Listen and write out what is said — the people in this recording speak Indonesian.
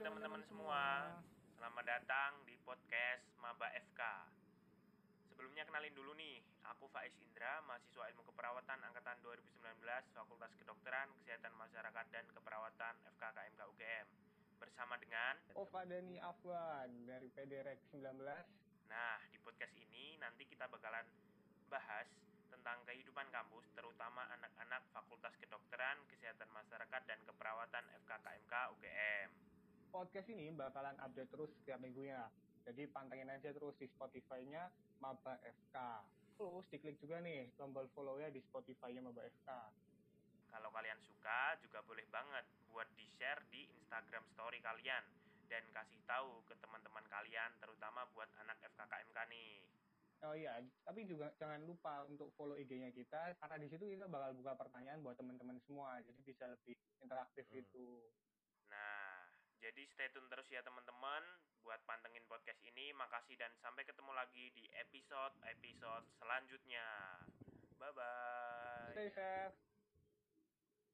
teman-teman semua. Selamat datang di podcast Maba FK. Sebelumnya kenalin dulu nih, aku Faiz Indra, mahasiswa Ilmu Keperawatan angkatan 2019, Fakultas Kedokteran, Kesehatan Masyarakat dan Keperawatan FKKMK UGM. Bersama dengan Ova Dani Afwan dari PDREK 19. Nah, di podcast ini nanti kita bakalan bahas tentang kehidupan kampus, terutama anak-anak Fakultas Kedokteran, Kesehatan Masyarakat, dan Keperawatan FKKMK UGM. Podcast ini bakalan update terus setiap minggunya. Jadi pantengin aja terus di Spotify-nya Maba FK. Terus diklik juga nih tombol follow-nya di Spotify-nya Maba FK. Kalau kalian suka, juga boleh banget buat di-share di Instagram story kalian dan kasih tahu ke teman-teman kalian, terutama buat anak FKKMK nih. Oh iya, tapi juga jangan lupa untuk follow IG-nya kita karena di situ kita bakal buka pertanyaan buat teman-teman semua, jadi bisa lebih interaktif Hmm. gitu. Nah, jadi stay tune terus ya teman-teman buat pantengin podcast ini. Makasih dan sampai ketemu lagi di episode-episode selanjutnya. Bye-bye. Stay safe.